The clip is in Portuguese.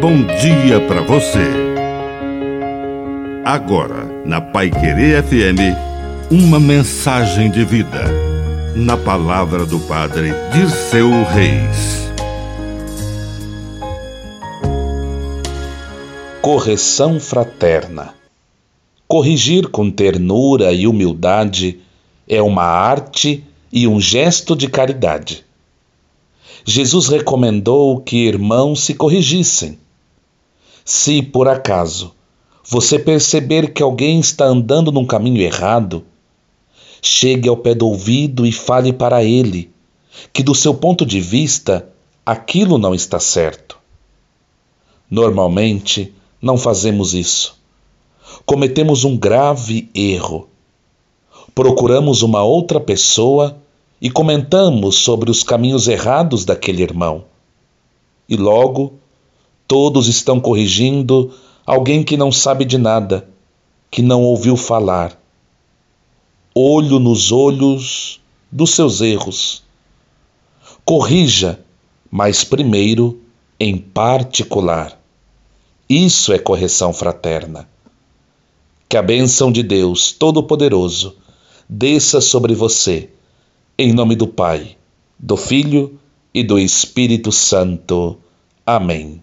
bom dia para você. Agora, na Pai Querer FM, uma mensagem de vida. Na palavra do Padre Dirceu Reis. Correção fraterna. Corrigir com ternura e humildade é uma arte e um gesto de caridade. Jesus recomendou que irmãos se corrigissem. Se, por acaso, você perceber que alguém está andando num caminho errado, chegue ao pé do ouvido e fale para ele que, do seu ponto de vista, aquilo não está certo. Normalmente, não fazemos isso. Cometemos um grave erro. Procuramos uma outra pessoa e comentamos sobre os caminhos errados daquele irmão. E logo, todos estão corrigindo alguém que não sabe de nada, que não ouviu falar. Olho nos olhos dos seus erros. Corrija, mas primeiro em particular. Isso é correção fraterna. Que a bênção de Deus Todo-Poderoso desça sobre você em nome do Pai, do Filho e do Espírito Santo. Amém.